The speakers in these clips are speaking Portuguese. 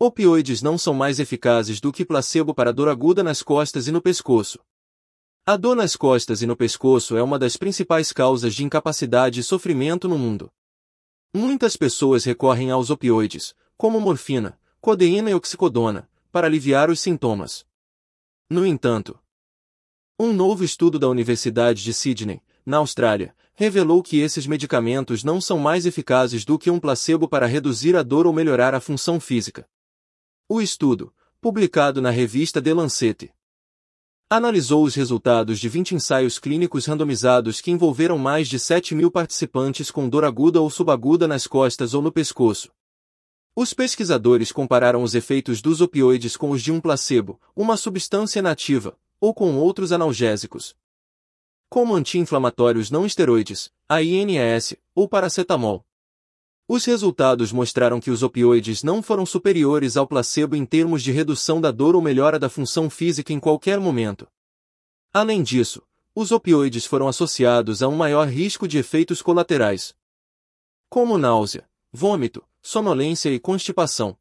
Opioides não são mais eficazes do que placebo para dor aguda nas costas e no pescoço. A dor nas costas e no pescoço é uma das principais causas de incapacidade e sofrimento no mundo. Muitas pessoas recorrem aos opioides, como morfina, codeína e oxicodona, para aliviar os sintomas. No entanto, um novo estudo da Universidade de Sydney, na Austrália, revelou que esses medicamentos não são mais eficazes do que um placebo para reduzir a dor ou melhorar a função física. O estudo, publicado na revista The Lancet, analisou os resultados de 20 ensaios clínicos randomizados que envolveram mais de 7 mil participantes com dor aguda ou subaguda nas costas ou no pescoço. Os pesquisadores compararam os efeitos dos opioides com os de um placebo, uma substância nativa, ou com outros analgésicos, como anti-inflamatórios não esteroides, AINS, ou paracetamol. Os resultados mostraram que os opioides não foram superiores ao placebo em termos de redução da dor ou melhora da função física em qualquer momento. Além disso, os opioides foram associados a um maior risco de efeitos colaterais, como náusea, vômito, sonolência e constipação.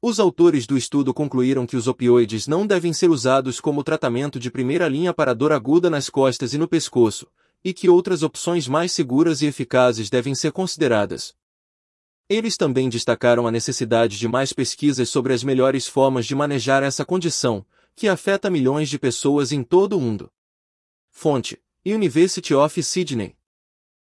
Os autores do estudo concluíram que os opioides não devem ser usados como tratamento de primeira linha para dor aguda nas costas e no pescoço, e que outras opções mais seguras e eficazes devem ser consideradas. Eles também destacaram a necessidade de mais pesquisas sobre as melhores formas de manejar essa condição, que afeta milhões de pessoas em todo o mundo. Fonte: University of Sydney.